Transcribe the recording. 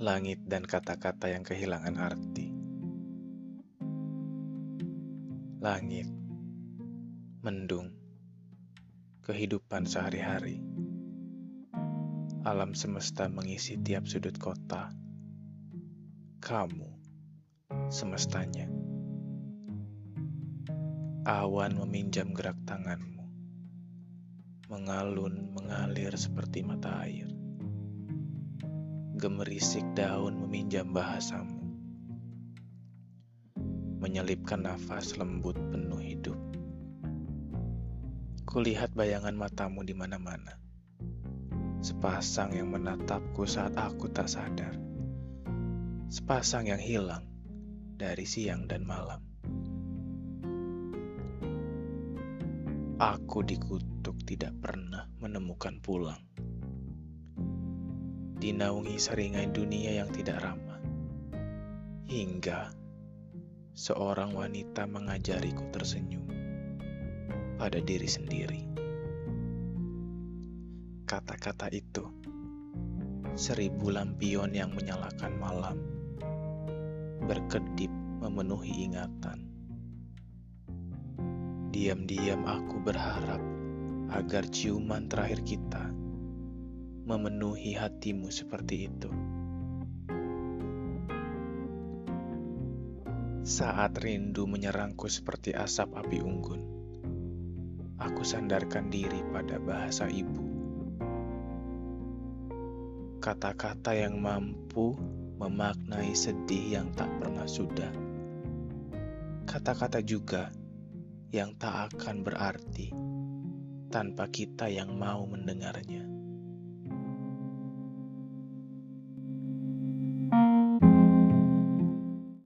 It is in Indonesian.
langit dan kata-kata yang kehilangan arti. Langit, mendung, kehidupan sehari-hari, alam semesta mengisi tiap sudut kota, kamu, semestanya, awan meminjam gerak tanganmu, mengalun mengalir seperti mata air gemerisik daun meminjam bahasamu, menyelipkan nafas lembut penuh hidup. Kulihat bayangan matamu di mana-mana, sepasang yang menatapku saat aku tak sadar, sepasang yang hilang dari siang dan malam. Aku dikutuk tidak pernah menemukan pulang dinaungi seringai dunia yang tidak ramah. Hingga seorang wanita mengajariku tersenyum pada diri sendiri. Kata-kata itu seribu lampion yang menyalakan malam berkedip memenuhi ingatan. Diam-diam aku berharap agar ciuman terakhir kita memenuhi hatimu seperti itu. Saat rindu menyerangku seperti asap api unggun, aku sandarkan diri pada bahasa ibu. Kata-kata yang mampu memaknai sedih yang tak pernah sudah. Kata-kata juga yang tak akan berarti tanpa kita yang mau mendengarnya.